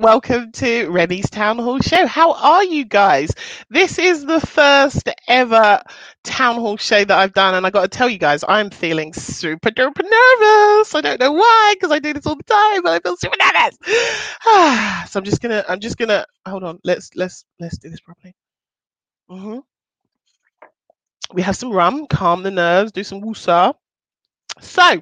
Welcome to Remy's Town Hall Show. How are you guys? This is the first ever Town Hall show that I've done, and I got to tell you guys, I'm feeling super duper nervous. I don't know why, because I do this all the time, but I feel super nervous. so I'm just gonna, I'm just gonna hold on. Let's let's let's do this properly. hmm We have some rum, calm the nerves, do some woosah. So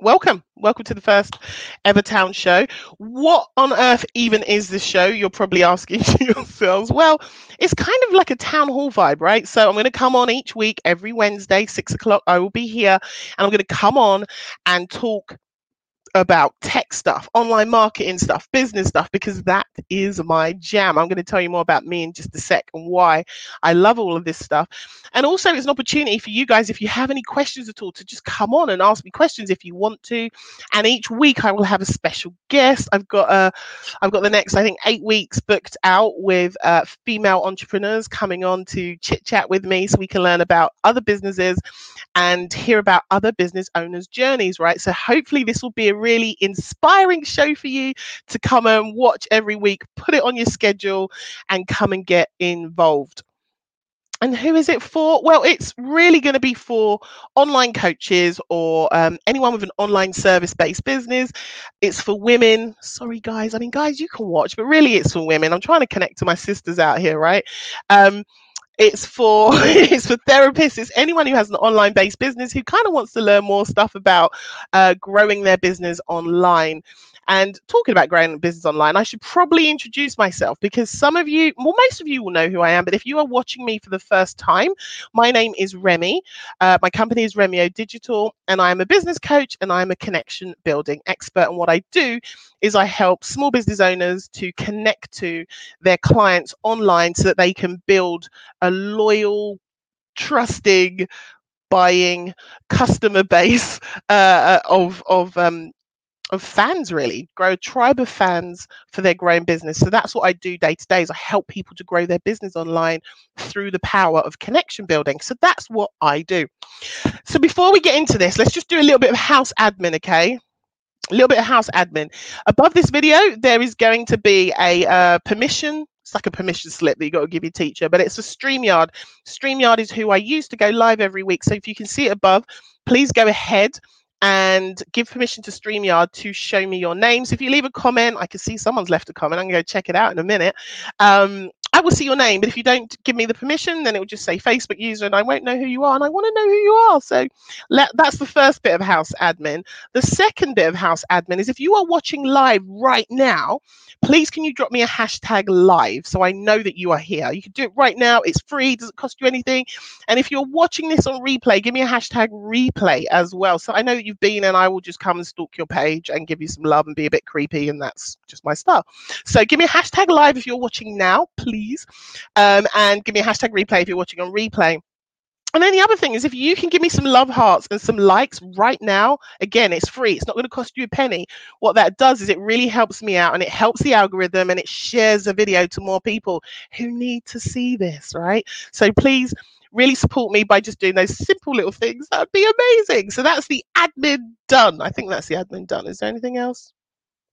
welcome. Welcome to the first ever town show. What on earth even is this show you're probably asking yourselves? Well it's kind of like a town hall vibe right? So i'm going to come on each week every wednesday six o'clock i will be here and i'm going to come on and talk about tech stuff, online marketing stuff, business stuff, because that is my jam. I'm going to tell you more about me in just a sec and why I love all of this stuff. And also, it's an opportunity for you guys, if you have any questions at all, to just come on and ask me questions if you want to. And each week, I will have a special guest. I've got a, uh, I've got the next, I think, eight weeks booked out with uh, female entrepreneurs coming on to chit chat with me, so we can learn about other businesses and hear about other business owners' journeys. Right. So hopefully, this will be a really inspiring show for you to come and watch every week. Put it on your schedule and come and get involved. And who is it for? Well, it's really going to be for online coaches or um, anyone with an online service based business. It's for women. Sorry, guys. I mean, guys, you can watch, but really it's for women. I'm trying to connect to my sisters out here, right? Um, it's for it's for therapists. It's anyone who has an online based business who kind of wants to learn more stuff about uh, growing their business online and talking about growing a business online, I should probably introduce myself because some of you, well, most of you will know who I am. But if you are watching me for the first time, my name is Remy. Uh, my company is Remyo Digital, and I am a business coach and I'm a connection building expert. And what I do is I help small business owners to connect to their clients online so that they can build a loyal, trusting, buying customer base uh, of of um, of fans really. Grow a tribe of fans for their growing business. So that's what i do day to day is i help people to grow their business online through the power of connection building. So that's what i do. So before we get into this let's just do a little bit of house admin okay? A little bit of house admin. Above this video there is going to be a uh, permission it's like a permission slip that you got to give your teacher but it's a streamyard. Streamyard is who i use to go live every week. So if you can see it above please go ahead and give permission to StreamYard to show me your names. If you leave a comment, I can see someone's left a comment. I'm going to go check it out in a minute. Um, I will see your name, but if you don't give me the permission, then it will just say Facebook user and I won't know who you are. And I want to know who you are. So let, that's the first bit of house admin. The second bit of house admin is if you are watching live right now, please can you drop me a hashtag live so I know that you are here. You can do it right now. It's free, doesn't cost you anything. And if you're watching this on replay, give me a hashtag replay as well. So I know that you've been and I will just come and stalk your page and give you some love and be a bit creepy. And that's just my style. So give me a hashtag live if you're watching now, please. Um, and give me a hashtag replay if you're watching on replay. And then the other thing is, if you can give me some love hearts and some likes right now, again, it's free. It's not going to cost you a penny. What that does is it really helps me out and it helps the algorithm and it shares the video to more people who need to see this, right? So please really support me by just doing those simple little things. That'd be amazing. So that's the admin done. I think that's the admin done. Is there anything else?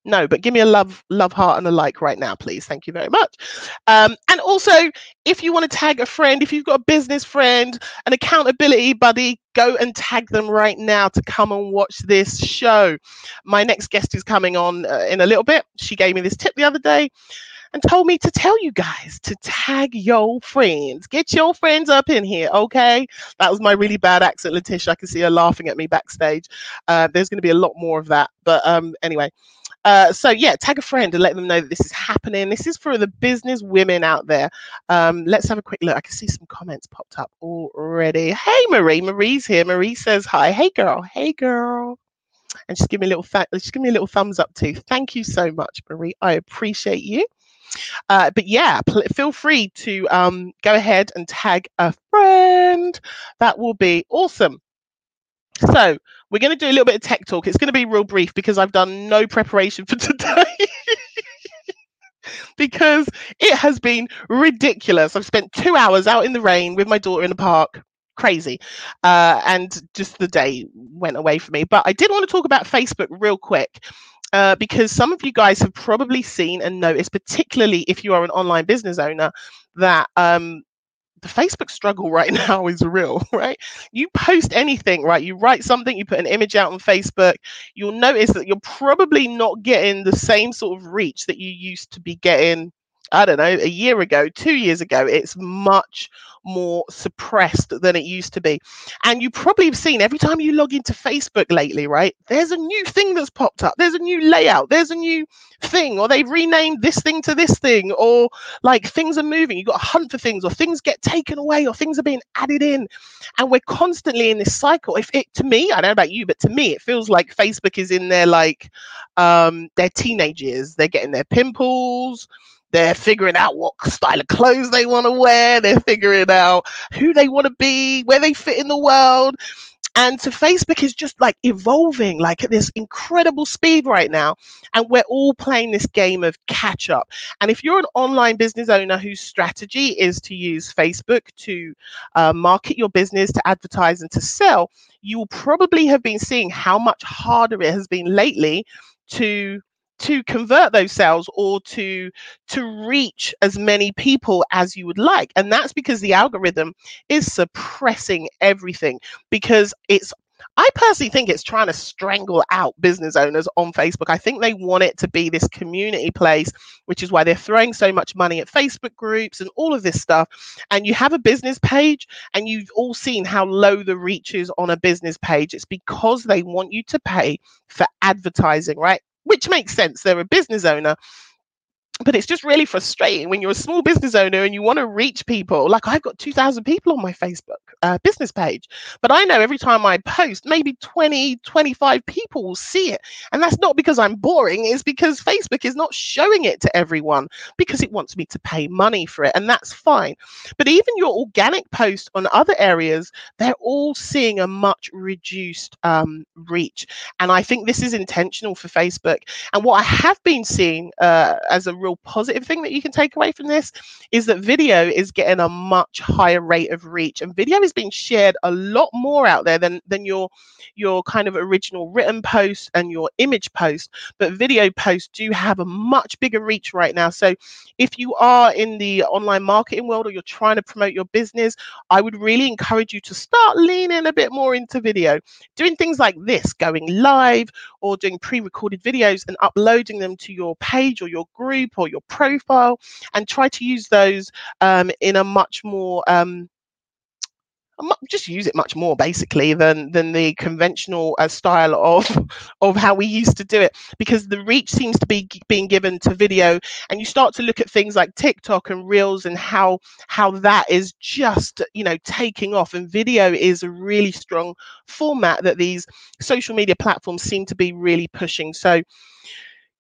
No, but give me a love, love heart and a like right now, please. Thank you very much. Um, and also, if you want to tag a friend, if you've got a business friend, an accountability buddy, go and tag them right now to come and watch this show. My next guest is coming on uh, in a little bit. She gave me this tip the other day and told me to tell you guys to tag your friends. Get your friends up in here, okay? That was my really bad accent, Letitia. I can see her laughing at me backstage. Uh, there's going to be a lot more of that. But um, anyway, uh, so yeah, tag a friend and let them know that this is happening. This is for the business women out there. Um, let's have a quick look. I can see some comments popped up already. Hey Marie, Marie's here. Marie says hi. Hey girl. Hey girl. And just give me a little just give me a little thumbs up too. Thank you so much, Marie. I appreciate you. Uh, but yeah, pl- feel free to um, go ahead and tag a friend. That will be awesome. So we're going to do a little bit of tech talk. It's going to be real brief because I've done no preparation for today. because it has been ridiculous. I've spent two hours out in the rain with my daughter in the park. Crazy. Uh, and just the day went away for me. But I did want to talk about Facebook real quick. uh, because some of you guys have probably seen and noticed, particularly if you are an online business owner, that um, the Facebook struggle right now is real, right? You post anything, right? You write something, you put an image out on Facebook, you'll notice that you're probably not getting the same sort of reach that you used to be getting I don't know, a year ago, two years ago, it's much more suppressed than it used to be. And you probably have seen every time you log into Facebook lately, right? There's a new thing that's popped up. There's a new layout. There's a new thing, or they've renamed this thing to this thing, or like things are moving. You've got to hunt for things, or things get taken away, or things are being added in. And we're constantly in this cycle. If it to me, I don't know about you, but to me, it feels like Facebook is in their like um their teenage years. They're getting their pimples they're figuring out what style of clothes they want to wear. They're figuring out who they want to be, where they fit in the world. And so Facebook is just like evolving like at this incredible speed right now. And we're all playing this game of catch up. And if you're an online business owner whose strategy is to use Facebook to uh, market your business, to advertise, and to sell, you will probably have been seeing how much harder it has been lately to to convert those sales or to to reach as many people as you would like and that's because the algorithm is suppressing everything because it's I personally think it's trying to strangle out business owners on Facebook. I think they want it to be this community place, which is why they're throwing so much money at Facebook groups and all of this stuff. And you have a business page, and you've all seen how low the reach is on a business page. It's because they want you to pay for advertising, right? Which makes sense. They're a business owner but it's just really frustrating when you're a small business owner and you want to reach people. Like I've got 2,000 people on my Facebook uh, business page, but I know every time I post, maybe 20, 25 people will see it. And that's not because I'm boring, it's because Facebook is not showing it to everyone because it wants me to pay money for it. And that's fine. But even your organic post on other areas, they're all seeing a much reduced um, reach. And I think this is intentional for Facebook. And what I have been seeing uh, as a real positive thing that you can take away from this is that video is getting a much higher rate of reach and video is being shared a lot more out there than than your your kind of original written post and your image post but video posts do have a much bigger reach right now. So if you are in the online marketing world or you're trying to promote your business i would really encourage you to start leaning a bit more into video. Doing things like this going live or doing pre-recorded videos and uploading them to your page or your group or your profile and try to use those um, in a much more um, just use it much more basically than than the conventional uh, style of of how we used to do it. Because the reach seems to be being given to video and you start to look at things like TikTok and Reels and how how that is just you know taking off. And video is a really strong format that these social media platforms seem to be really pushing. So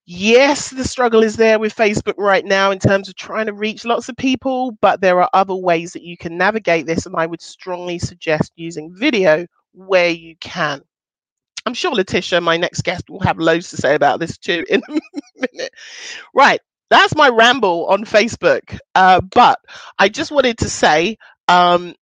yes, the struggle is there with Facebook right now in terms of trying to reach lots of people, but there are other ways that you can navigate this. And I would strongly suggest using video where you can. I'm sure Letitia, my next guest, will have loads to say about this too in a minute. Right. That's my ramble on Facebook. Uh, but I just wanted to say um,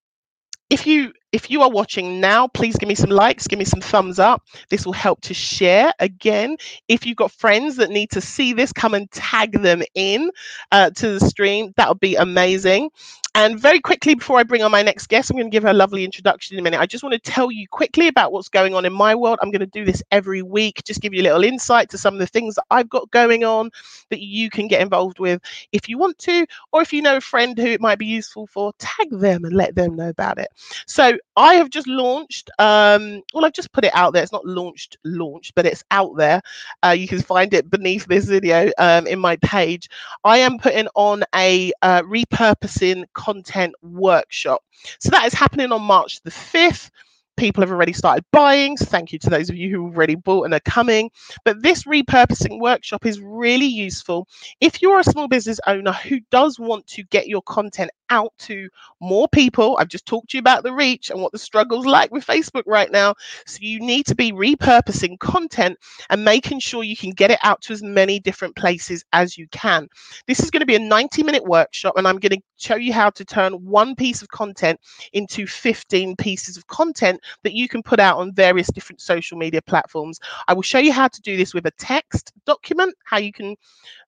if you if you are watching now, please give me some likes, give me some thumbs up. This will help to share. Again, if you've got friends that need to see this, come and tag them in uh, to the stream. That would be amazing. And very quickly, before I bring on my next guest, I'm going to give her a lovely introduction in a minute. I just want to tell you quickly about what's going on in my world. I'm going to do this every week, just give you a little insight to some of the things that I've got going on that you can get involved with if you want to, or if you know a friend who it might be useful for, tag them and let them know about it. So I have just launched, um, well, I've just put it out there. It's not launched, launched, but it's out there. Uh, you can find it beneath this video um, in my page. I am putting on a uh, repurposing content workshop. So that is happening on March the 5th. People have already started buying. So thank you to those of you who already bought and are coming. But this repurposing workshop is really useful if you're a small business owner who does want to get your content out to more people. I've just talked to you about the reach and what the struggle's like with Facebook right now. So you need to be repurposing content and making sure you can get it out to as many different places as you can. This is going to be a 90 minute workshop, and I'm going to show you how to turn one piece of content into 15 pieces of content that you can put out on various different social media platforms. I will show you how to do this with a text document, how you can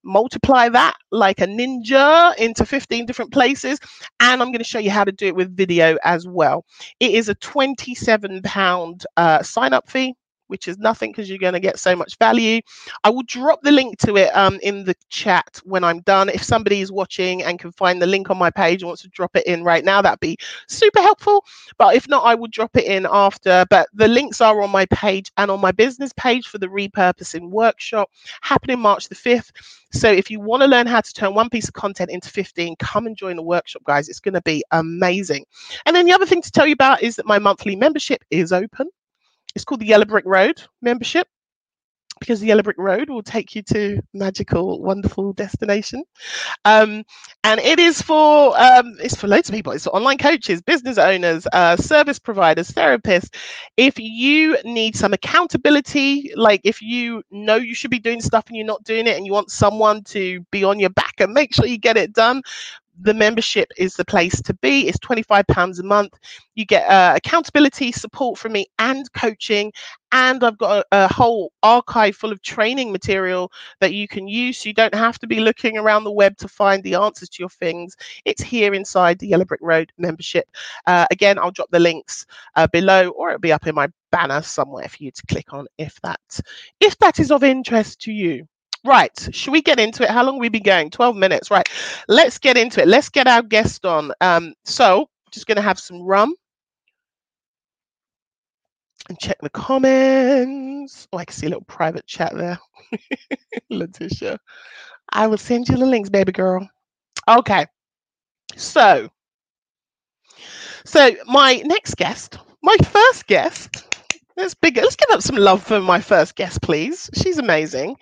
multiply that like a ninja into 15 different places. And I'm going to show you how to do it with video as well. It is a 27 pound uh, sign up fee which is nothing because you're going to get so much value. I will drop the link to it um, in the chat when I'm done. If somebody is watching and can find the link on my page and wants to drop it in right now, that'd be super helpful. But if not, I will drop it in after. But the links are on my page and on my business page for the repurposing workshop happening March the 5th. So if you want to learn how to turn one piece of content into 15, come and join the workshop, guys. It's going to be amazing. And then the other thing to tell you about is that my monthly membership is open. It's called the Yellow Brick Road membership because the Yellow Brick Road will take you to magical, wonderful destination. Um, and it is for um, it's for loads of people. It's for online coaches, business owners, uh, service providers, therapists. If you need some accountability, like if you know you should be doing stuff and you're not doing it, and you want someone to be on your back and make sure you get it done, the membership is the place to be. It's £25 a month. You get uh, accountability, support from me, and coaching. And I've got a, a, whole archive full of training material that you can use. So you don't have to be looking around the web to find the answers to your things. It's here inside the Yellow Brick Road membership. Uh, again, I'll drop the links uh, below, or it'll be up in my banner somewhere for you to click on if that if that is of interest to you. Right, should we get into it? How long we be going? 12 minutes. Right, let's get into it. Let's get our guest on. Um, so, just to have some rum and check the comments. Oh, I can see a little private chat there. Letitia, I will send you the links, baby girl. Okay, so, so my next guest, my first guest Let's big. Let's give up some love for my first guest, please. She's amazing.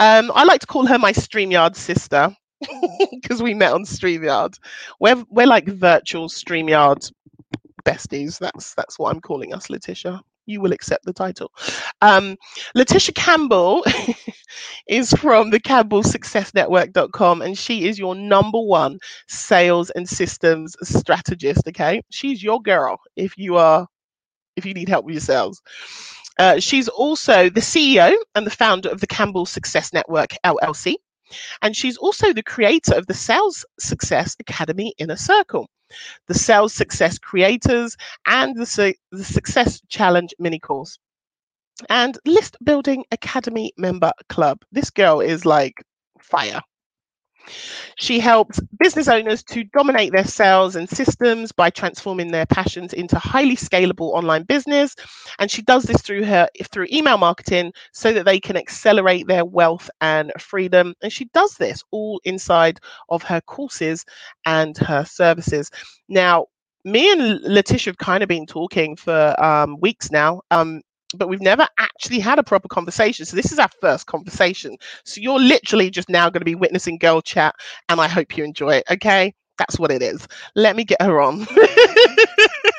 Um, I like to call her my Streamyard sister because we met on Streamyard. We're we're like virtual Streamyard besties. That's that's what I'm calling us, Letitia. You will accept the title. Um, Letitia Campbell is from the Campbell Success Network.com, and she is your number one sales and systems strategist. Okay, she's your girl if you are if you need help with your sales. Uh, she's also the CEO and the founder of the Campbell Success Network LLC. And she's also the creator of the Sales Success Academy Inner Circle, the Sales Success Creators, and the, Su- the Success Challenge mini course, and List Building Academy Member Club. This girl is like fire. She helps business owners to dominate their sales and systems by transforming their passions into highly scalable online business. And she does this through her through email marketing so that they can accelerate their wealth and freedom. And she does this all inside of her courses and her services. Now, me and Letitia have kind of been talking for um, weeks now. Um, but we've never actually had a proper conversation. So this is our first conversation. So you're literally just now going to be witnessing girl chat, and I hope you enjoy it. Okay, that's what it is. Let me get her on.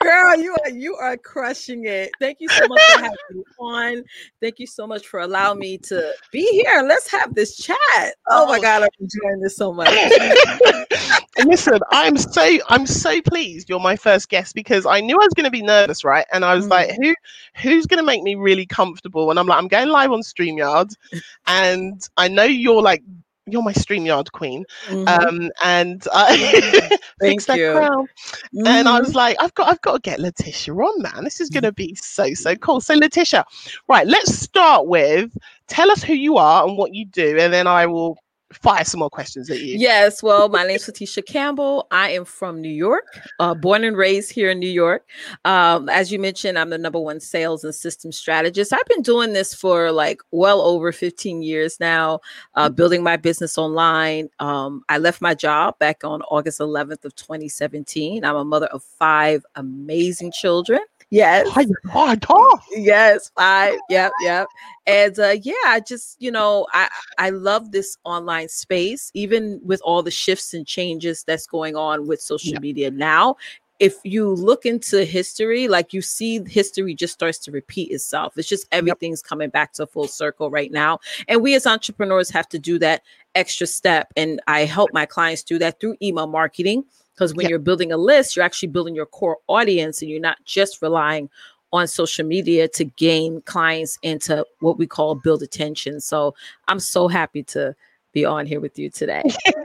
Girl, you are you are crushing it. Thank you so much for having me on. Thank you so much for allowing me to be here. Let's have this chat. Oh my oh. god, I'm enjoying this so much. Listen, I'm so I'm so pleased you're my first guest because I knew I was going to be nervous, right? And I was mm. like, who who's going to make me really comfortable? And I'm like, I'm going live on StreamYard, and I know you're like you're my StreamYard queen. Mm-hmm. Um, and I thank you. Mm-hmm. And I was mm-hmm. like, I've got I've got to get Letitia on, man. This is gonna be so, so cool. So Letitia, right, let's start with tell us who you are and what you do, and then I will fire some more questions at you. Yes. Well, my name is Letitia Campbell. I am from New York, uh, born and raised here in New York. Um, as you mentioned, I'm the number one sales and system strategist. I've been doing this for like well over 15 years now, uh, mm-hmm. building my business online. Um, I left my job back on August 11th of 2017. I'm a mother of five amazing children. Yes. Yes, five. Yep, yep. And uh, yeah, I just you know I I love this online space, even with all the shifts and changes that's going on with social yeah. media now. If you look into history, like you see, history just starts to repeat itself. It's just everything's yep. coming back to full circle right now, and we as entrepreneurs have to do that extra step. And I help my clients do that through email marketing because when yep. you're building a list, you're actually building your core audience, and you're not just relying on social media to gain clients into what we call build attention. So I'm so happy to be on here with you today.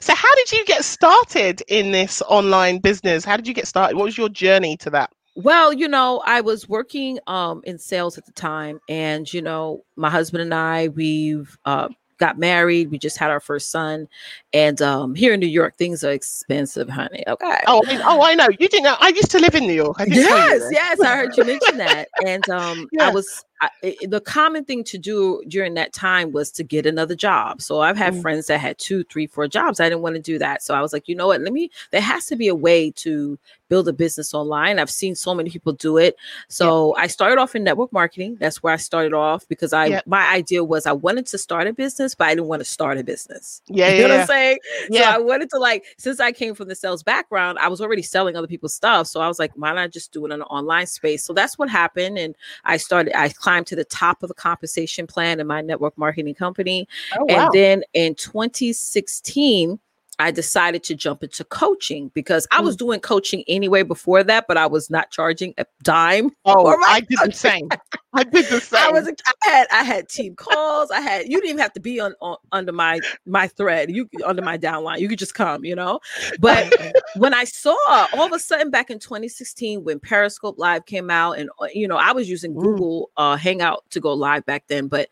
so how did you get started in this online business? How did you get started? What was your journey to that? Well, you know, I was working um, in sales at the time, and you know, my husband and I, we've uh, got married. We just had our first son, and um, here in New York, things are expensive, honey. Okay. Oh, I mean, oh, I know. You didn't know. I used to live in New York. yes, yes, I heard you mention that, and um, yeah. I was I, the common thing to do during that time was to get another job. So I've had mm friends that had two, three, four jobs. I didn't want to do that. So I was like, you know what? Let me, there has to be a way to build a business online. I've seen so many people do it. So I started off in network marketing. That's where I started off because I, my idea was I wanted to start a business, but I didn't want to start a business. Yeah. You know what I'm saying? Yeah. So I wanted to like, since I came from the sales background, I was already selling other people's stuff. So I was like, why not just do it in an online space? So that's what happened. And I started, I climbed to the top of the compensation plan in my network marketing company. Oh, wow. And then in 2016, I decided to jump into coaching because I was mm. doing coaching anyway before that, but I was not charging a dime. Oh, I did the same. I did the same. I was. I had. I had team calls. I had. You didn't even have to be on, on under my my thread. You under my downline. You could just come. You know. But when I saw all of a sudden back in 2016 when Periscope Live came out, and uh, you know I was using mm. Google uh, Hangout to go live back then, but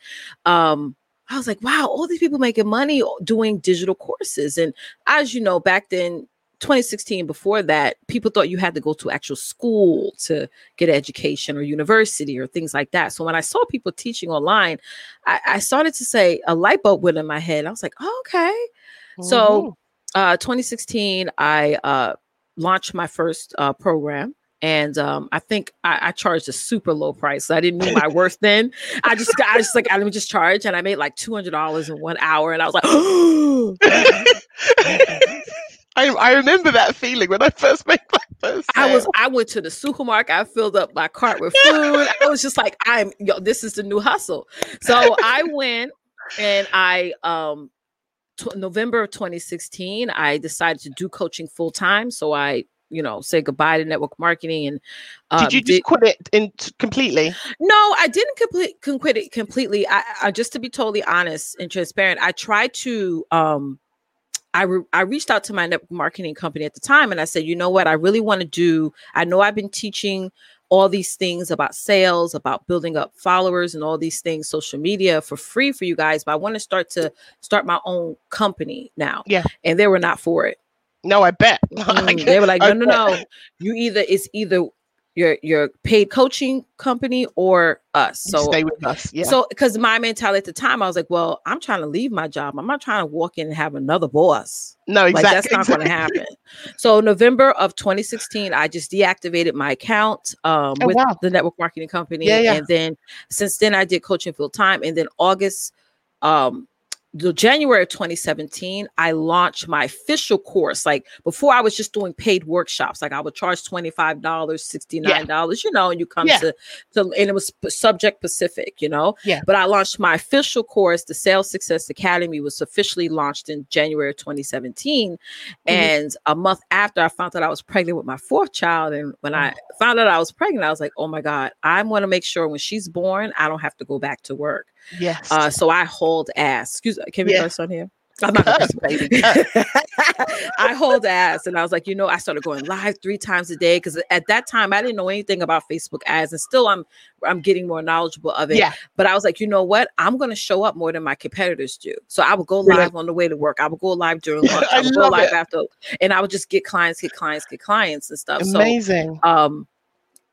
um I was like, wow, all these people making money doing digital courses. And as you know, back then, 2016, before that, people thought you had to go to actual school to get education or university or things like that. So when I saw people teaching online, I, I started to say a light bulb went in my head. I was like, oh, okay. Mm-hmm. So uh, 2016, I uh, launched my first uh, program and um, I think I, I, charged a super low price. So I didn't know my worth then. I just got, I just like, I let me just charge, and I made like two hundred dollars in one hour, and I was like, I, I remember that feeling when I first made my first. Sale. I was, I went to the supermarket. I filled up my cart with food. I was just like, I'm, yo, this is the new hustle. So I went and I um T- November of 2016, I decided to do coaching full time. So I you know say goodbye to network marketing and um, did you just did, quit it in completely no i didn't complete quit it completely I, I, just to be totally honest and transparent i tried to um I, re- I reached out to my network marketing company at the time and I said, you know what, I really want to do. I know I've been teaching all these things about sales, about building up followers and all these things, social media for free for you guys, but I want to start to start my own company now. Yeah. And they were not for it. No, I bet. Mm, they were like, no, no, no. You either it's either your your paid coaching company or us. So stay with us. Yeah. So because my mentality at the time, I was like, well, I'm trying to leave my job. I'm not trying to walk in and have another boss. No, exactly. Like, that's not exactly. going to happen. So November of 2016, I just deactivated my account um, oh, with wow. the network marketing company. Yeah, yeah. And then since then, I did coaching full time. And then August um the January of 2017, I launched my official course. Like before, I was just doing paid workshops. Like I would charge $25, $69, yeah. you know, and you come yeah. to, to, and it was subject specific, you know? Yeah. But I launched my official course, the Sales Success Academy, was officially launched in January of 2017. Mm-hmm. And a month after, I found out I was pregnant with my fourth child. And when oh. I found out I was pregnant, I was like, oh my God, I want to make sure when she's born, I don't have to go back to work. Yes. Uh, so I hold ass. Excuse me, can we yeah. curse on here? I'm not baby. I hold ass, and I was like, you know, I started going live three times a day because at that time I didn't know anything about Facebook ads, and still I'm I'm getting more knowledgeable of it. Yeah. But I was like, you know what? I'm going to show up more than my competitors do. So I would go live on the way to work. I would go live during lunch. I, I go live it. after, and I would just get clients, get clients, get clients, and stuff. Amazing. So, um,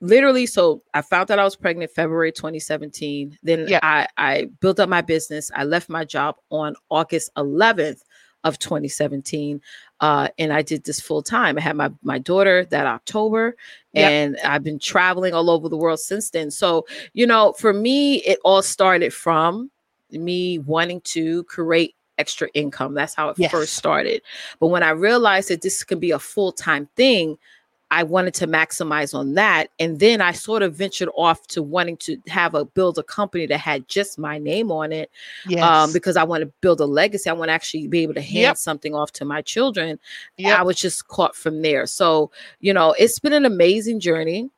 literally so i found out i was pregnant february 2017 then yeah. I, I built up my business i left my job on august 11th of 2017. Uh, and I did this full time. I had my my daughter that October, Yep. and I've been traveling all over the world since then. So, you know, for me, it all started from me wanting to create extra income. That's how it Yes. first started. But when I realized that this could be a full time thing, I wanted to maximize on that. And then I sort of ventured off to wanting to have a build a company that had just my name on it Yes. um, because I want to build a legacy. I want to actually be able to hand Yep. something off to my children. Yep. I was just caught from there. So, you know, it's been an amazing journey.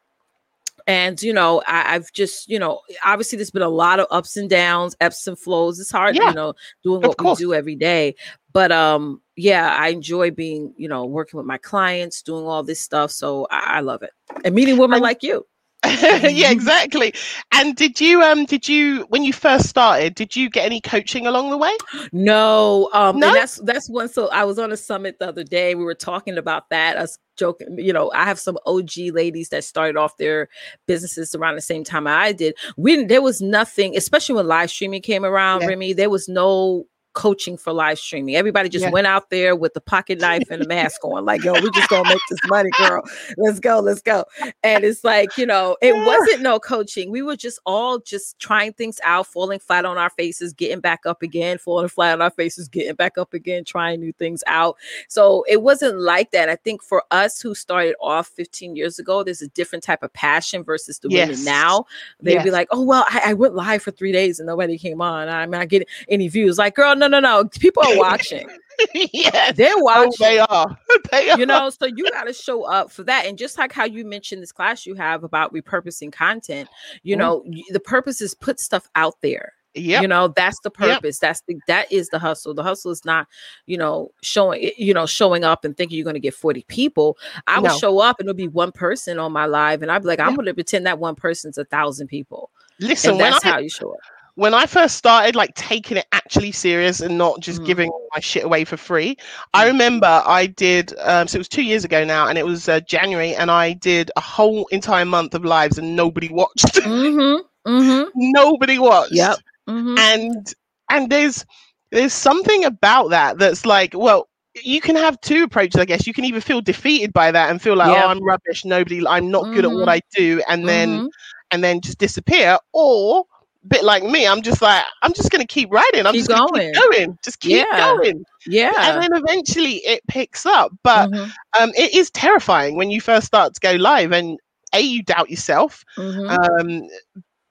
And, you know, I, I've just, you know, obviously there's been a lot of ups and downs, ebbs and flows. It's hard, Yeah, you know, doing what we do every day. But um, yeah, I enjoy being, you know, working with my clients, doing all this stuff. So I, I love it. And meeting women And- like you. yeah, exactly. And did you um did you when you first started, did you get any coaching along the way? No, um, No? and that's that's one. So I was on a summit the other day. We were talking about that. Us joking, you know, I have some OG ladies that started off their businesses around the same time I did. We there was nothing, especially when live streaming came around, Yeah. Remy. There was no coaching for live streaming. Everybody just Yeah. went out there with the pocket knife and a mask on, like, yo, we just gonna make this money, girl. Let's go, let's go. And it's like, you know, it Yeah. wasn't no coaching. We were just all just trying things out, falling flat on our faces, getting back up again, falling flat on our faces, getting back up again, trying new things out. So it wasn't like that. I think for us who started off 15 years ago, there's a different type of passion versus the women Yes. now. They'd be like, oh, well, I, I went live for three days and nobody came on. I'm not getting any views. Like, girl, no, no, no. People are watching. yes. They're Oh, watching they are. They are. you know so you got to show up for that and just like how you mentioned this class you have about repurposing content you Mhm. know the purpose is put stuff out there Yeah. you know that's the Yep. purpose that's the that is the hustle the hustle is not you know showing you know showing up and thinking you're going to get 40 people i would No. show up and it'll be one person on my live and i'd be like i'm to pretend that one person's a thousand people Listen, and that's I how you show up when I first started like taking it actually serious and not just Mhm. giving my shit away for free, I Mm. remember I did. Um, so it was two years ago now, and it was uh, January, and I did a whole entire month of lives, and nobody watched. mm-hmm mm-hmm nobody watched. yep mm-hmm. And and there's there's something about that that's like, well, you can have two approaches, I guess. You can either feel defeated by that and feel like, Yeah. oh, I'm rubbish, nobody, I'm not good at what Mhm. I do, and then Mhm. and then just disappear, or bit like me, I'm just like, I'm just gonna keep writing. I'm Keep just gonna keep going. Just keep Yeah. going. yeah And then eventually it picks up. But Mhm. um it is terrifying when you first start to go live and A, you doubt yourself. Mhm. Um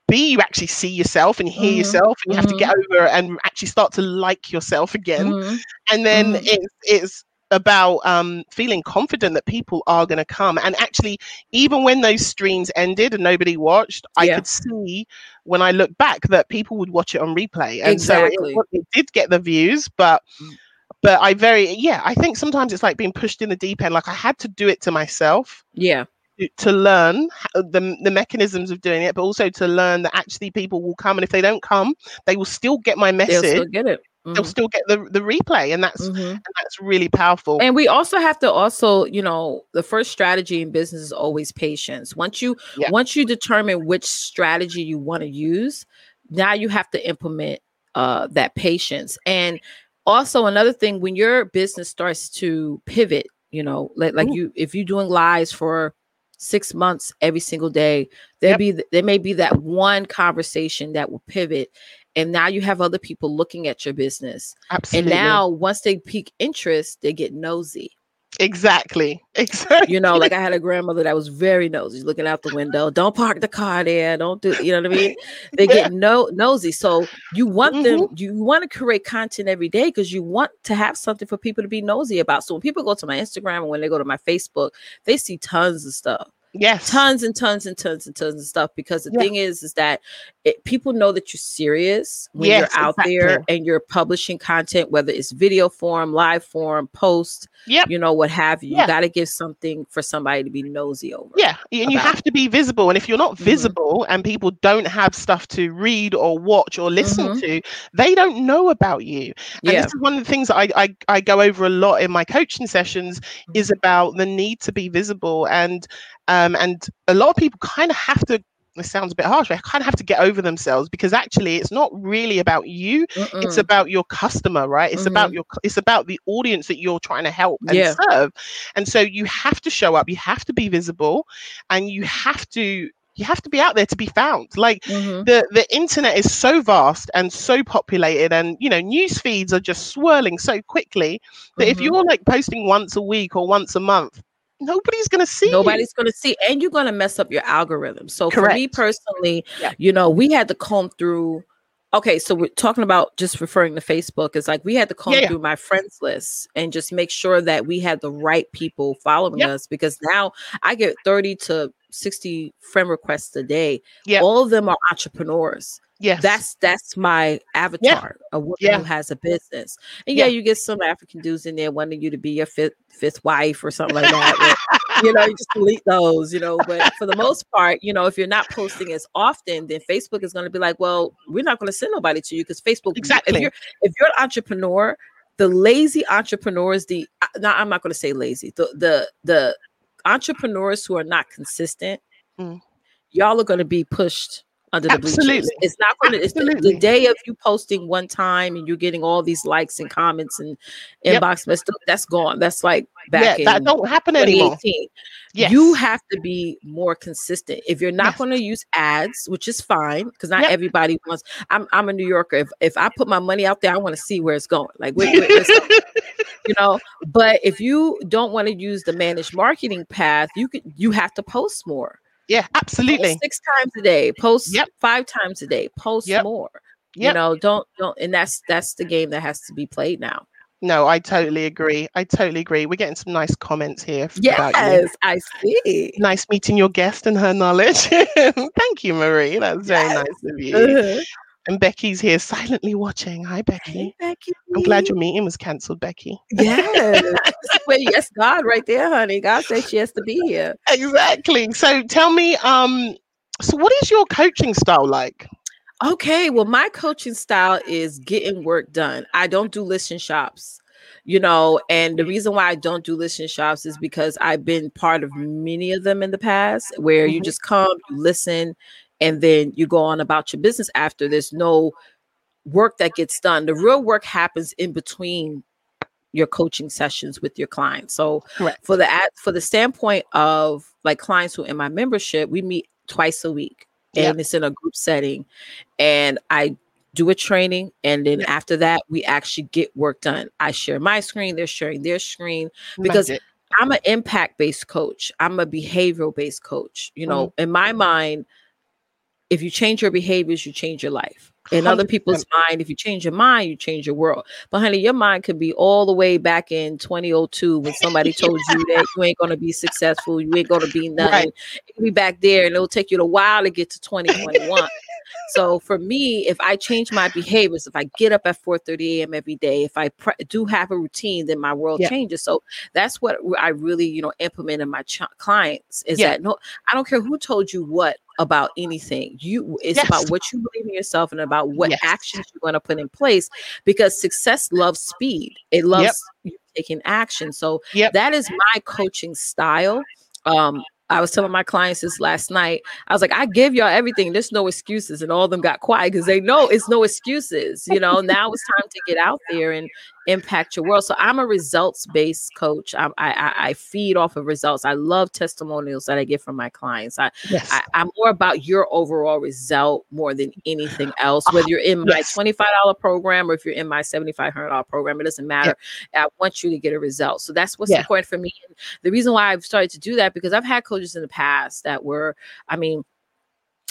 B, you actually see yourself and hear Mhm. yourself and you have to get over and actually start to like yourself again. Mhm. And then Mhm. it's it's about um, feeling confident that people are going to come. And actually, even when those streams ended and nobody watched, I Yeah. could see when I look back that people would watch it on replay. And Exactly. so it, it did get the views, but Mm. but I very yeah, I think sometimes it's like being pushed in the deep end. Like I had to do it to myself yeah to- learn the the mechanisms of doing it, but also to learn that actually people will come, and if they don't come, they will still get my they'll message. still get it They'll Mhm. still get the the replay, and that's Mhm. and that's really powerful. and we also have to also you know the first strategy in business is always patience once you Yeah. once you determine which strategy you want to use now you have to implement uh that patience and also another thing when your business starts to pivot you know like, like Ooh. you if you're doing lives for six months every single day there Yep. be th- there may be that one conversation that will pivot and now you have other people looking at your business Absolutely. and now once they pique interest they get nosy exactly, exactly. you know like i had a grandmother that was very nosy looking out the window don't park the car there don't do you know what i mean they Yeah. get no nosy so you want them Mm-hmm. you want to create content every day because you want to have something for people to be nosy about so when people go to my instagram and when they go to my facebook they see tons of stuff yes, tons and tons and tons and tons of stuff because the Yeah. thing is is that it, people know that you're serious when Yes, you're out there and you're publishing content whether it's video form live form post Yep. you know what have you Yeah. you got to give something for somebody to be nosy over Yeah, and you have to be visible. And if you're not Mhm. visible and people don't have stuff to read or watch or listen Mhm. to, they don't know about you. And yeah this is one of the things I, I, I go over a lot in my coaching sessions is Mm-hmm. about the need to be visible and um and a lot of people kind of have to this sounds a bit harsh, but they kind of have to get over themselves because actually it's not really about you. Mm-mm. It's about your customer, right? It's mm-hmm. about your it's about the audience that you're trying to help and yeah. serve. And so you have to show up, you have to be visible, and you have to you have to be out there to be found like mm-hmm. the the internet is so vast and so populated and you know news feeds are just swirling so quickly that mm-hmm. if you're like posting once a week or once a month nobody's going to see. Nobody's going to see and you're going to mess up your algorithm. So Correct. for me personally yeah. you know we had to comb through okay so we're talking about just referring to facebook it's like we had to comb yeah, through my friends list and just make sure that we had the right people following us because now i get 30 to 60 friend requests a day. Yeah. All of them are entrepreneurs Yes. That's that's my avatar, yeah. a woman yeah. who has a business. And yeah. yeah. you get some African dudes in there wanting you to be your fifth fifth wife or something like that. but, you know, you just delete those, you know. But for the most part, you know, if you're not posting as often, then Facebook is going to be like, well, we're not going to send nobody to you because Facebook exactly if you're if you're an entrepreneur, the lazy entrepreneurs, the uh, now I'm not going to say lazy, the the the entrepreneurs who are not consistent, mm. y'all are going to be pushed under the Absolutely. bleachers. It's not going to. It's the, the, day of you posting one time and you're getting all these likes and comments and inbox yep. That's gone. That's like back yeah, that don't happen anymore. Yes. You have to be more consistent. If you're not yes. going to use ads, which is fine, because not yep. everybody wants. I'm I'm a New Yorker. If if I put my money out there, I want to see where it's going. Like where, where, you know. But if you don't want to use the managed marketing path, you could you have to post more. Yeah, absolutely. Post six times a day. Post yep. five times a day. Post yep. more. Yep. You know, don't don't and that's that's the game that has to be played now. No, I totally agree. I totally agree. We're getting some nice comments here. Yes, I see. Nice meeting your guest and her knowledge. Thank you, Marie. That's very yes. nice of you. Uh-huh. And Becky's here silently watching. Hi, Becky. Hey, Becky. I'm glad your meeting was cancelled, Becky. Yes. well, yes, God, right there, honey. God said she has to be here. Exactly. So tell me, um, so what is your coaching style like? Okay, well, my coaching style is getting work done. I don't do listen shops you know and the reason why i don't do listen shops is because i've been part of many of them in the past where mm-hmm. you just come you listen and then you go on about your business after. There's no work that gets done. The real work happens in between your coaching sessions with your clients. So for the for the standpoint of like clients who in my membership, we meet twice a week and it's in a group setting and I do a training and then after that we actually get work done. I share my screen, they're sharing their screen because I'm an impact based coach. I'm a behavioral based coach. You know, mm-hmm. in my mind, if you change your behaviors, you change your life. In 100%. other people's mind, if you change your mind, you change your world. But honey, your mind could be all the way back in 2002 when somebody told you that you ain't gonna be successful, you ain't gonna be nothing. Right. It could be back there, and it'll take you a while to get to 2021. So for me, if I change my behaviors, if I get up at 4 30 a.m. every day, if I pre- do have a routine, then my world changes. So that's what I really, you know, implement in my ch- clients is that no, I don't care who told you what about anything. You it's yes. about what you believe in yourself and about what yes. actions you're going to put in place because success loves speed. It loves yep. taking action. So yep. that is my coaching style. Um, I was telling my clients this last night. I was like, I give y'all everything. There's no excuses. And all of them got quiet because they know it's no excuses. You know, now it's time to get out there and impact your world. So I'm a results based coach. I, I, I feed off of results. I love testimonials that I get from my clients. I, yes. I am more about your overall result more than anything else. Ah, whether you're in my yes. $25 program or if you're in my $7,500 program, it doesn't matter. Yeah. I want you to get a result. So that's what's yeah. important for me. And the reason why I've started to do that because I've had coaches in the past that were, I mean,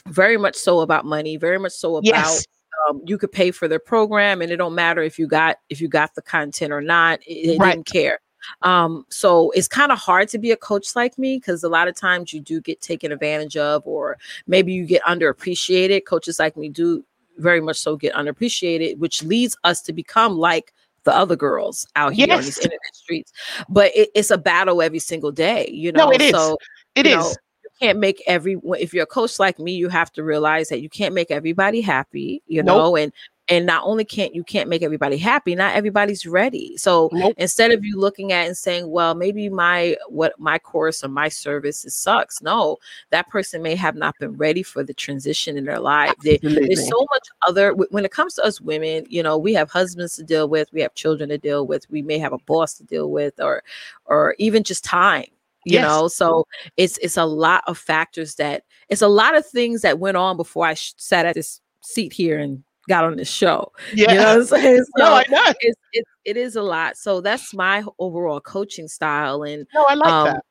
very much so about money, very much so about yes um, you could pay for their program and it don't matter if you got if you got the content or not it, it right. didn't care um, so it's kind of hard to be a coach like me because a lot of times you do get taken advantage of or maybe you get underappreciated coaches like me do very much so get underappreciated which leads us to become like the other girls out here yes. on these internet streets but it, it's a battle every single day you know no, it so is. It is. Know, can't make every if you're a coach like me you have to realize that you can't make everybody happy you know and and not only can't you can't make everybody happy not everybody's ready. So Nope. instead of you looking at and saying well maybe my what my course or my service is sucks. No that person may have not been ready for the transition in their life. There's so much other when it comes to us women you know we have husbands to deal with we have children to deal with we may have a boss to deal with or or even just time you Yes. know so it's it's a lot of factors that it's a lot of things that went on before i sh- sat at this seat here and got on this show yeah. you know what i'm saying no, I know. it's, it, it is a lot so that's my overall coaching style and No, I like um, that.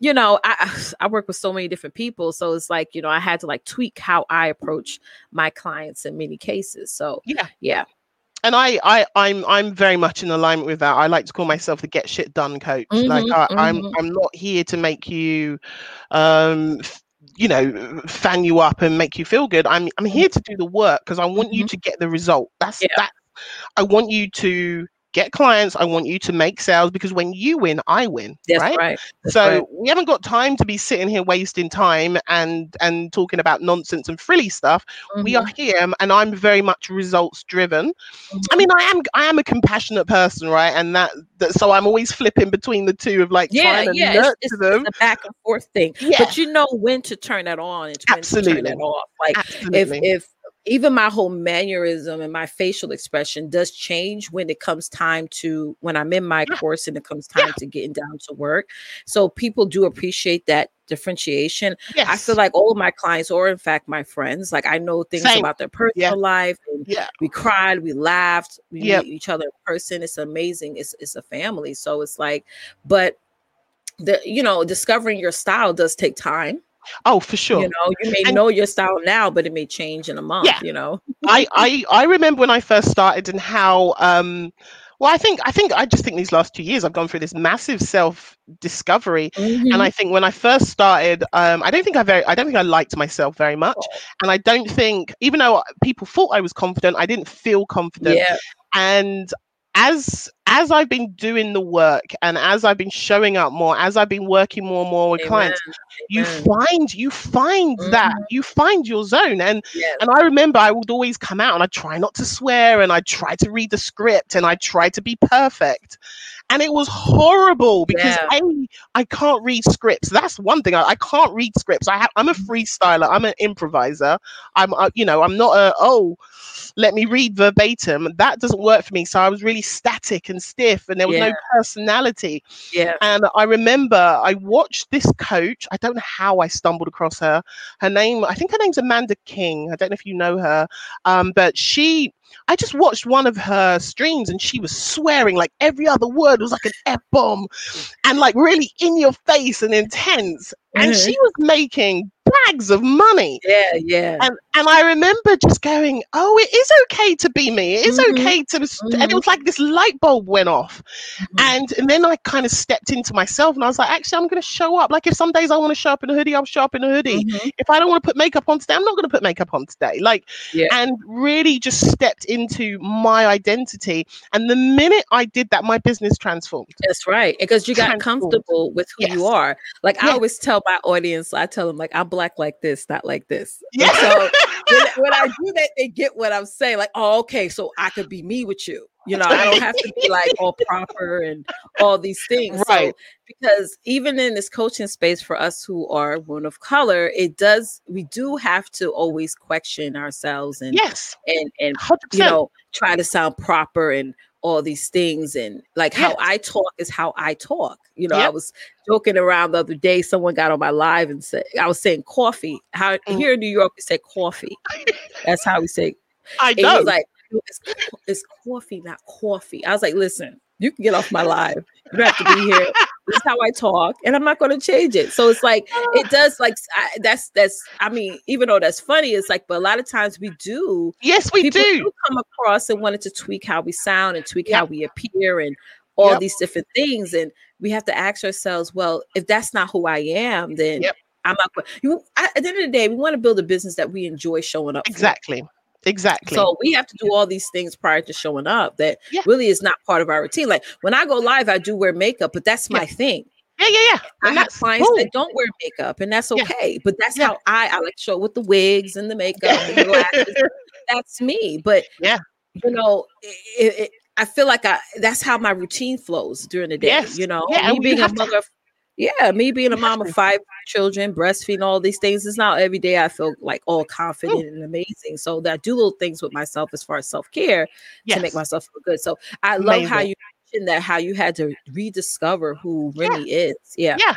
you know, I I work with so many different people, so it's like you know I had to like tweak how I approach my clients in many cases. So Yeah. yeah, and I, I, I'm, I'm very much in alignment with that. I like to call myself the get shit done coach. like Mhm, I, I'm, mhm. I'm not here to make you, um, f- you know, fan you up and make you feel good. I'm, I'm here to do the work because I want you Mhm. to get the result. That's Yeah. that. I want you to get clients. I want you to make sales because when you win, I win. that's right? right. That's so right. we haven't got time to be sitting here wasting time and and talking about nonsense and frilly stuff we Mhm, are here um, and i'm very much results driven i mhm. mean i am i am a compassionate person right and that, that so i'm always flipping between the two of like yeah, trying to yeah, nurture it's, it's, them it's a back and forth thing. yeah But you know when to turn that on and when to turn Absolutely. that off. Like if absolutely if even my whole mannerism and my facial expression does change when it comes time to when I'm in my Yeah. course and it comes Yeah. time to getting down to work. So people do appreciate that differentiation. yes I feel like all of my clients, or in fact my friends, like I know things Same. about their personal life. And yeah we cried, we laughed, we Yep. meet each other in person. It's amazing. It's it's a family. So it's like, but the you know, discovering your style does take time. Oh for sure You know, you may And- know your style now, but it may change in a month. Yeah. You know, I, I I remember when I first started and how um well I think I think I just think these last two years I've gone through this massive self discovery Mm-hmm. and I think when I first started um I don't think I very I don't think I liked myself very much and I don't think even though people thought I was confident I didn't feel confident yeah, and as as I've been doing the work and as I've been showing up more as I've been working more and more with Amen. clients you Amen. find you find that Mhm. you find your zone and Yes. and I remember I would always come out and I try not to swear and I try to read the script and I try to be perfect. And it was horrible because Yeah. I I can't read scripts. That's one thing. I, I can't read scripts. I have I'm a Mm-hmm. freestyler. I'm an improviser. I'm uh, you know I'm not a oh let me read verbatim. That doesn't work for me. So I was really static and stiff and there was Yeah. no personality. yeah, And I remember I watched this coach. I don't know how I stumbled across her. Her name, I think her name's Amanda King. I don't know if you know her. Um, but she, I just watched one of her streams and she was swearing like every other word was like an F bomb and like really in your face and intense. And Mhm. she was making bags of money. yeah, yeah. And and I remember just going, oh, it is okay to be me. It is Mhm. okay to, and it was like this light bulb went off. Mhm. And, and then I kind of stepped into myself and I was like, actually, I'm going to show up. Like, if some days I want to show up in a hoodie, I'll show up in a hoodie. Mhm. If I don't want to put makeup on today, I'm not going to put makeup on today. Like, Yeah. and really just stepped into my identity. And the minute I did that, my business transformed. That's right. Because you got comfortable with who you are. Like I always tell my audience, I tell them like I'm black like this, not like this. Yeah. So when, when I do that, they get what I'm saying. Like, oh, okay, so I could be me with you. You know, I don't have to be like all proper and all these things. So, Right. because even in this coaching space for us who are women of color, it does we do have to always question ourselves and yes, and and 100%. you know try to sound proper and all these things and like how I talk is how I talk. You know, I was joking around the other day. Someone got on my live and said I was saying coffee. How Mm. here in New York we say coffee. That's how we say. I know. was like, it's, it's coffee, not coffee. I was like, listen, you can get off my live. You don't have to be here. This is how I talk, and I'm not going to change it. So it's like it does. Like I, that's that's. I mean, even though that's funny, it's like, but a lot of times we do yes, we do. people do. come across and wanted to tweak how we sound and tweak Yep. how we appear and all Yep. these different things. And we have to ask ourselves, well, if that's not who I am, then Yep. I'm not. You I, at the end of the day, we want to build a business that we enjoy showing up. for. Exactly. So we have to do all these things prior to showing up that Yeah. really is not part of our routine. Like when I go live, I do wear makeup, but that's my thing. yeah, yeah, yeah. I And have clients cool. that don't wear makeup, and that's Yeah. okay. But that's Yeah. how I I like to show with the wigs and the makeup and the glasses. That's me. But Yeah. you know, it, it, I feel like I that's how my routine flows during the day. Yes. You know, Yeah, me being a to- mother. of- yeah, me being a mom of five children, breastfeeding, all these things. It's not every day I feel like all confident and amazing. So that I do little things with myself as far as self care Yes. to make myself feel good. So I love how you mentioned that how you had to rediscover who Yeah. Remy is. Yeah. yeah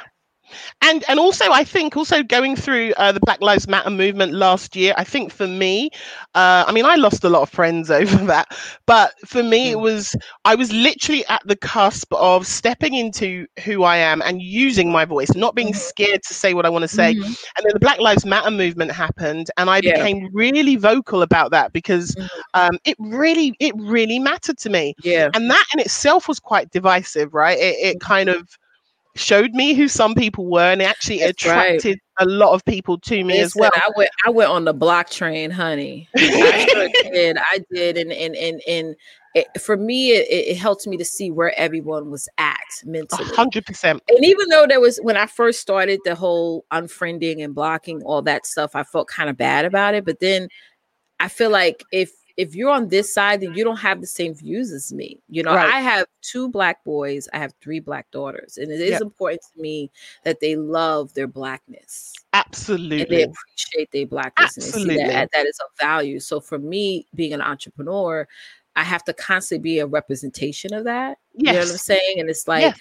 and and also i think also going through uh, the black lives matter movement last year i think for me uh, i mean i lost a lot of friends over that but for me it Mm. was i was literally at the cusp of stepping into who i am and using my voice not being Mhm. scared to say what i want to say Mhm. and then the black lives matter movement happened and i Yeah. became really vocal about that because Mhm. um, it really it really mattered to me Yeah. and that in itself was quite divisive right it, it Mm-hmm. kind of showed me who some people were and it actually That's right. attracted a lot of people to me as well I went I went on the block train, honey. I sure did. I did, and and and and it, for me, it, it helped me to see where everyone was at mentally. hundred percent And even though there was when I first started the whole unfriending and blocking all that stuff, I felt kind of bad about it. But then I feel like if if you're on this side, then you don't have the same views as me. You know, Right. I have two black boys, I have three black daughters, and it is Yep. important to me that they love their blackness Absolutely. and they appreciate their blackness and they see Absolutely. that that is of value. So for me, being an entrepreneur, I have to constantly be a representation of that. You know what I'm saying? And it's like, Yes.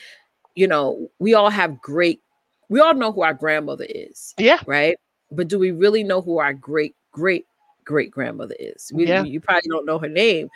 you know, we all have great, we all know who our grandmother is, yeah right? But do we really know who our great, great, great grandmother is? We, Yeah. You probably don't know her name.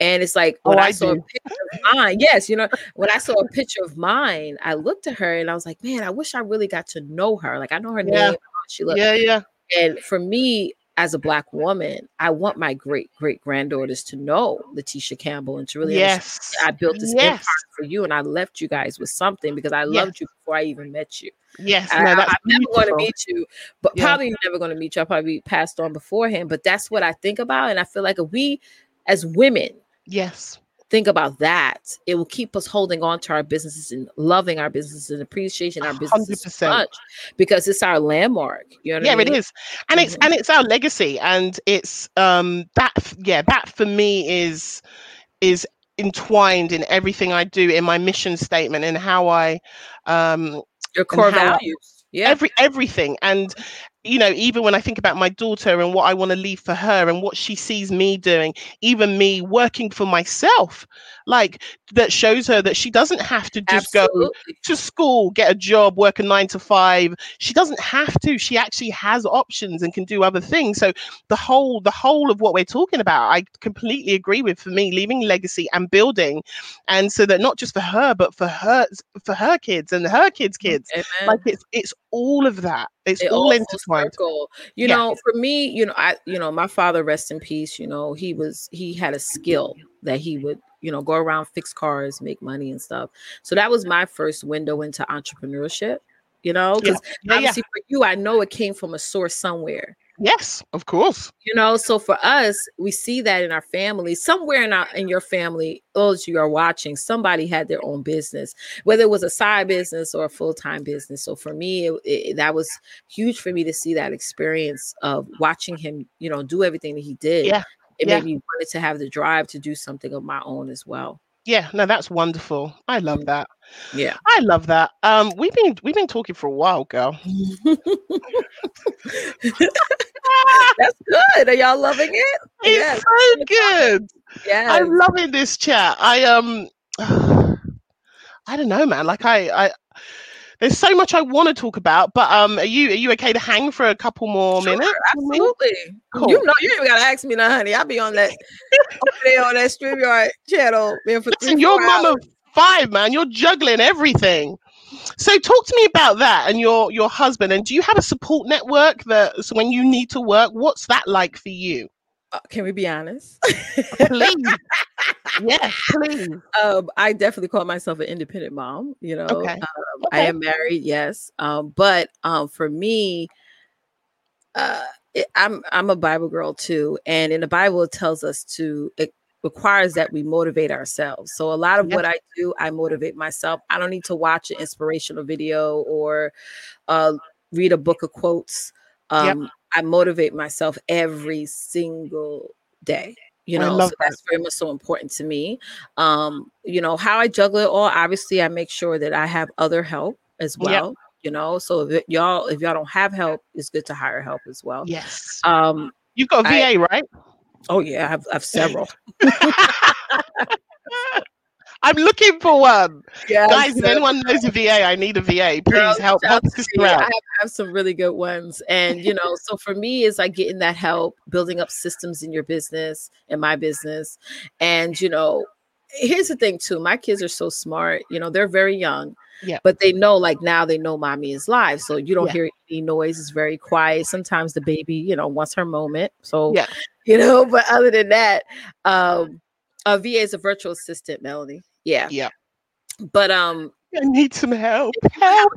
And it's like Oh, when I, I saw a picture of mine, yes, you know, when I saw a picture of mine, I looked at her and I was like, man, I wish I really got to know her. Like I know her Yeah. name. She looked yeah yeah and for me, as a black woman, I want my great great granddaughters to know Letitia Campbell and to really yes I built this empire for you, and I left you guys with something because I Yes. loved you before I even met you. yes I, no am never going to meet you, but Yeah. probably never going to meet you. I'll probably be passed on beforehand. But that's what I think about, and I feel like we, as women, yes think about that, it will keep us holding on to our businesses and loving our businesses and appreciating our businesses 100%. much because it's our landmark. You know what yeah I mean? it is and it's Mhm. and it's our legacy and it's um that yeah that for me is is entwined in everything i do in my mission statement and how i um Your core how I- values. Yeah. every everything and you know even when i think about my daughter and what i want to leave for her and what she sees me doing even me working for myself like that shows her that she doesn't have to just go to school get a job work a 9 to 5 she doesn't have to. She actually has options and can do other things. So the whole the whole of what we're talking about i completely agree with for me leaving legacy and building and so that not just for her but for her for her kids and her kids mm, kids. Amen. like it's it's all of that it's It all intertwined circle. You Yeah. know, for me, you know, I, you know, my father, rest in peace. You know, he was he had a skill that he would, you know, go around fix cars, make money and stuff. So that was my first window into entrepreneurship. You know, because yeah, yeah. obviously for you, I know it came from a source somewhere. Yes of course You know, so for us, we see that in our family, somewhere in our in your family, those you are watching, somebody had their own business, whether it was a side business or a full time business. So for me, it, it- that was huge for me to see that experience of watching him, you know, do everything that he did. Yeah, It yeah. made me wanted to have the drive to do something of my own as well. Yeah no that's wonderful i love Mm. that Yeah. i love that um we've been we've been talking for a while girl That's good. Are y'all loving it? it's Yes. so good Yeah. i'm loving this chat i um i don't know man like i i there's so much i want to talk about but um are you are you okay to hang for a couple more Sure, minutes? Absolutely. Cool. You know, you ain't even gotta ask me now, honey. I'll be on that on that StreamYard channel, man, for Listen, three, you're four mum of five, man. You're juggling everything. So talk to me about that and your your husband. And do you have a support network that so when you need to work, what's that like for you? Uh, can we be honest? Please. yes, please. um, I definitely call myself an independent mom. You know, Okay. um, I am married, yes, um, but um, for me, uh, it, I'm I'm a Bible girl too, and in the Bible it tells us to it requires that we motivate ourselves. So a lot of what I do, I motivate myself. I don't need to watch an inspirational video or uh, read a book of quotes. Yep. I motivate myself every single day you know so that's very much so important to me um you know how i juggle it all obviously i make sure that i have other help as Yep. well you know so if y'all if y'all don't have help it's good to hire help as well Yes. um You've got a I- VA, right? oh yeah i have, I have several I'm looking for one. yeah Guys, if anyone knows a VA, I need a VA. Please Girl, help help out a sister you. I have, have some really good ones. And, you know, so for me, it's like getting that help, building up systems in your business, in my business. And, you know, here's the thing too my kids are so smart, you know, they're very young. Yeah. But they know, like now they know mommy is live. So you don't Yeah. hear any noise. It's very quiet. Sometimes the baby, you know, wants her moment. So, Yeah. you know, but other than that, um, a VA is a virtual assistant, Melanie. Yeah. Yeah. But um I need some help. Help.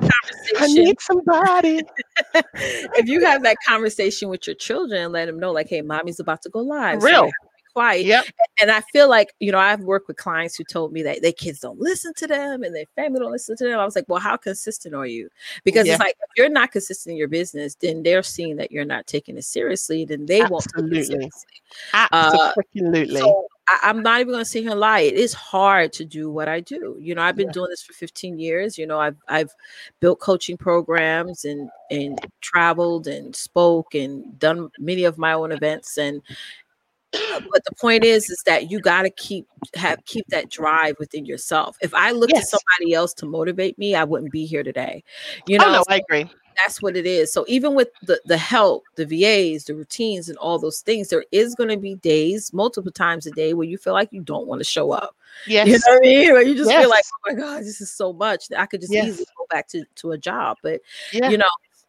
I need somebody. if you have that conversation with your children, let them know, like, hey, mommy's about to go live. so Real. you have to be quiet. Yep. And I feel like, you know, I've worked with clients who told me that their kids don't listen to them and their family don't listen to them. I was like, well, how consistent are you? Because Yeah. it's like, if you're not consistent in your business, then they're seeing that you're not taking it seriously, then they won't take it Absolutely. seriously. Absolutely. So I, I'm not even going to sit here and lie. It is hard to do what I do. You know, I've been Yeah. doing this for 15 years. You know, I've I've built coaching programs and and traveled and spoke and done many of my own events. And uh, but the point is, is that you got to keep have keep that drive within yourself. If I looked Yes. to somebody else to motivate me, I wouldn't be here today. You oh know, no, I agree. That's what it is. So even with the the help, the VAs, the routines, and all those things, there is going to be days, multiple times a day, where you feel like you don't want to show up. Yes. You know what I mean? Where you just feel like, oh my god, this is so much. that I could just Yes. easily go back to to a job. But Yeah. you know,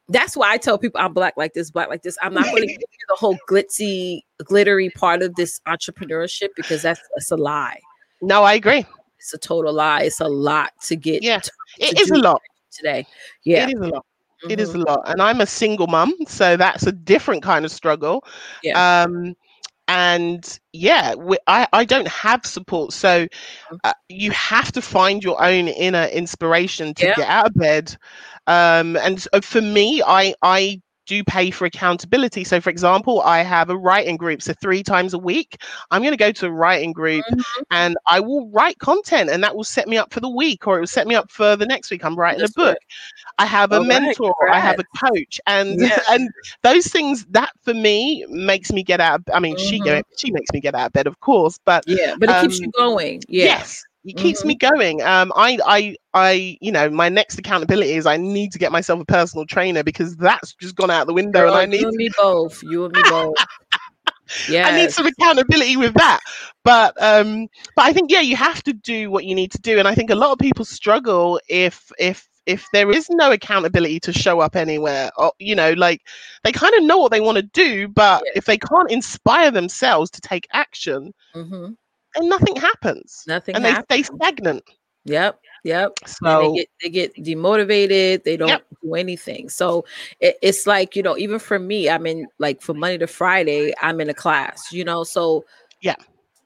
that's why I tell people I'm black like this, black like this. I'm not going to give you the whole glitzy, glittery part of this entrepreneurship because that's that's a lie. No, I agree. It's a total lie. It's a lot to get Yeah. to to is a lot. today. Yeah. It is a lot. It is Mhm. a lot. And I'm a single mum, so that's a different kind of struggle. Yeah. Um and yeah, we, I I don't have support, so Mm-hmm. uh, you have to find your own inner inspiration to Yeah. get out of bed. Um and so for me, I I do pay for accountability. So, for example, I have a writing group. So, three times a week, I'm going to go to a writing group Mhm. and I will write content, and that will set me up for the week or it will set me up for the next week. I'm writing That's a book. I have a All right, mentor, I have a coach, and Yeah. and those things that for me makes me get out. Of, I mean, she go, Mhm. she makes me get out of bed, of course, but Yeah, but it keeps Um, you going. Yeah. yes, it keeps me going. Um, I, I, I, you know, my next accountability is I need to get myself a personal trainer because that's just gone out the window, Girl, and I need you and me both. You and me both. Yeah. I need some accountability with that. But um, but I think yeah, you have to do what you need to do, and I think a lot of people struggle if if if there is no accountability to show up anywhere, or you know, like they kind of know what they want to do, but Yeah. if they can't inspire themselves to take action, Mhm. Then nothing happens, Nothing and they stay stagnant. Yep. Yep. So they get they get demotivated. They don't Yep. do anything. So it, it's like you know, even for me, I'm in like from Monday to Friday, I'm in a class. You know, so Yeah.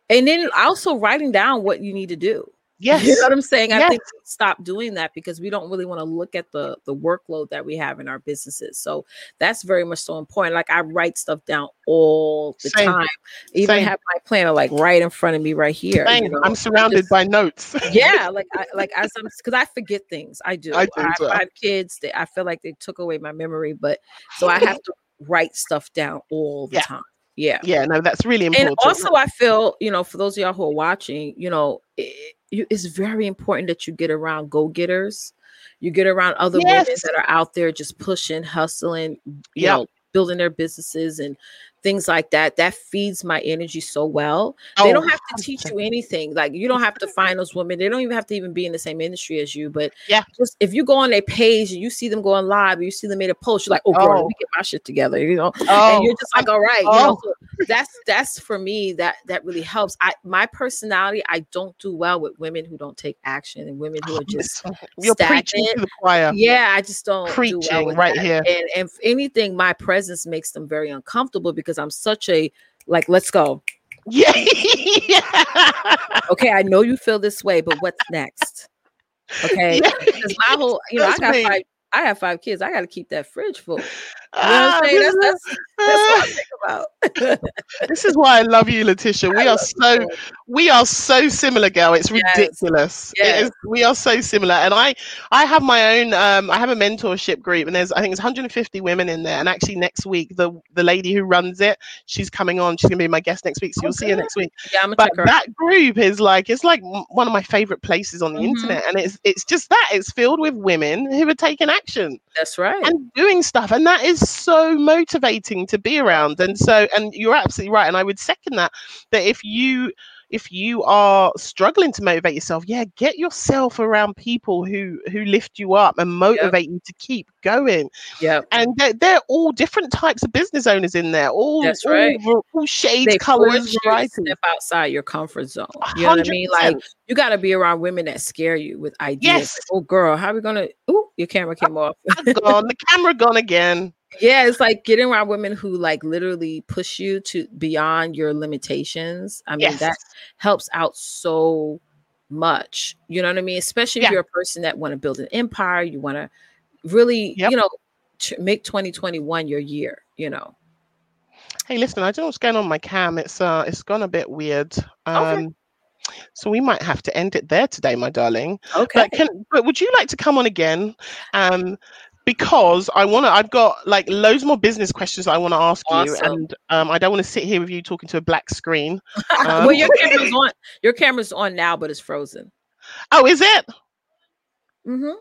And then also writing down what you need to do. Yes, You know what I'm saying? I Yes. think we stop doing that because we don't really want to look at the the workload that we have in our businesses. So that's very much so important. Like I write stuff down all the Same. time. Even Same. have my planner like right in front of me right here. You know? I'm surrounded just- by notes. yeah, like I like as I'm because I forget things. I do. I I, do well. I have kids that I feel like they took away my memory, but so I have to write stuff down all the Yeah. time. Yeah. yeah, no, that's really important. And also, I feel, you know, for those of y'all who are watching, you know, it, you, it's very important that you get around go getters. You get around other women that are out there just pushing, hustling, you Yep. know, building their businesses and things like that. That feeds my energy so well. they Oh, don't have to teach you anything. Like you don't have to mm-hmm. find those women. They don't even have to even be in the same industry as you. But Yeah. just if you go on their page and you see them going live, you see them made a post, you're like, oh, girl, let Oh. me get my shit together. You know, oh, and you're just like, all right, you know. oh. So that's that's for me that that really helps. I my personality, I don't do well with women who don't take action and women who are just you're preaching to the choir. yeah, I just don't do well Preaching right that. here. And and if anything, my presence makes them very uncomfortable because I'm such a like, let's go. Yeah. Okay, I know you feel this way, but what's next? Okay, Yeah. my whole, you know, I got me. five. I have five kids. I got to keep that fridge full. You know what I'm saying? That's, that's, that's what I think about. this is why I love you, Letitia. We are so you. we are so similar, girl. It's Yes. ridiculous. Yes. is, we are so similar. And I I have my own um I have a mentorship group and there's I think it's 150 women in there. And actually next week the the lady who runs it, she's coming on. She's gonna be my guest next week. So you'll see her next week. Yeah, I'm gonna But that group is like it's like one of my favorite places on the Mhm. internet. And it's it's just that it's filled with women who are taking action That's right. and doing stuff and that is so motivating to be around and so and you're absolutely right and i would second that that if you if you are struggling to motivate yourself yeah get yourself around people who who lift you up and motivate you to keep going yeah. and they're, they're all different types of business owners in there all That's all, right. var- all shades They colors force you to varieties step outside your comfort zone. You know what I mean? Like you got to be around women that scare you with ideas. Yes. Like, oh, girl, how we gonna? oh your camera uh, came off. Uh, gone the camera gone again yeah, it's like getting around women who like literally push you to beyond your limitations. I mean, yes that helps out so much. You know what I mean? Especially if you're a person that want to build an empire, you want to really, Yep. you know, ch- make 2021 your year. You know. Hey, listen, I don't know what's going on my cam. It's uh it's gone a bit weird. Um so we might have to end it there today, my darling. Okay. But can but would you like to come on again? Um because I want to I've got like loads more business questions I want to ask you and um I don't want to sit here with you talking to a black screen. well, um, your camera's on. Your camera's on now, but it's frozen. Oh, is it? Mm-hmm.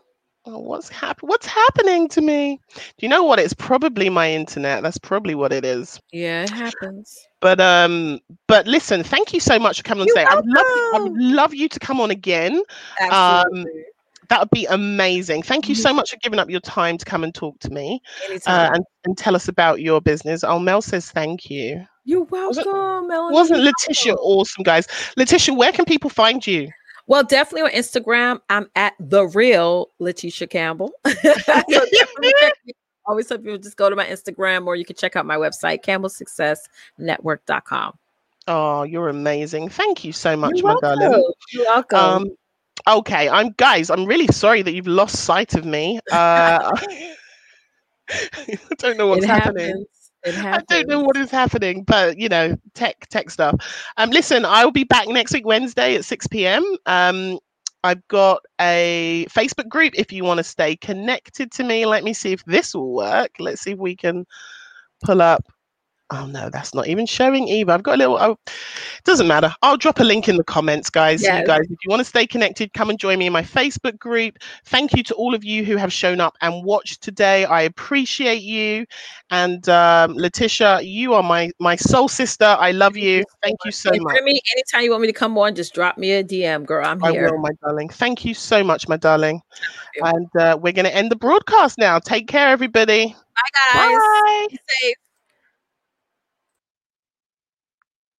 Oh, what's hap- what's happening to me? Do you know what? It's probably my internet. That's probably what it is. Yeah, it happens. But um, but listen, thank you so much for coming on You're today. I would love you, I would love you to come on again. Absolutely. That would be amazing. Thank you Mhm. so much for giving up your time to come and talk to me uh, and, and tell us about your business. Oh, Mel says thank you. You're wasn't- welcome, Melanie. Wasn't Letitia awesome, guys? Letitia, where can people find you? Well, definitely on Instagram. I'm at the real Letitia Campbell. so definitely check me- always tell people just go to my Instagram or you can check out my website, campbellsuccessnetwork.com. Oh, you're amazing. Thank you so much, You're my welcome. darling. You're welcome. Um, okay, I'm guys. I'm really sorry that you've lost sight of me. Uh, I don't know what's happening. I don't know what is happening, but you know, tech tech stuff. Um, listen, I will be back next week Wednesday at six p.m. Um, I've got a Facebook group. If you want to stay connected to me, let me see if this will work. Let's see if we can pull up. Oh no, that's not even showing either. I've got a little. Oh, it doesn't matter. I'll drop a link in the comments, guys. Yes. you guys, if you want to stay connected, come and join me in my Facebook group. Thank you to all of you who have shown up and watched today. I appreciate you. And um, Letitia, you are my my soul sister. I love you. Thank you so much. Remy, anytime you want me to come on, just drop me a DM, girl. I'm here. I will, my darling. Thank you so much, my darling. And uh, we're going to end the broadcast now. Take care, everybody. Bye, guys. Bye. Be safe.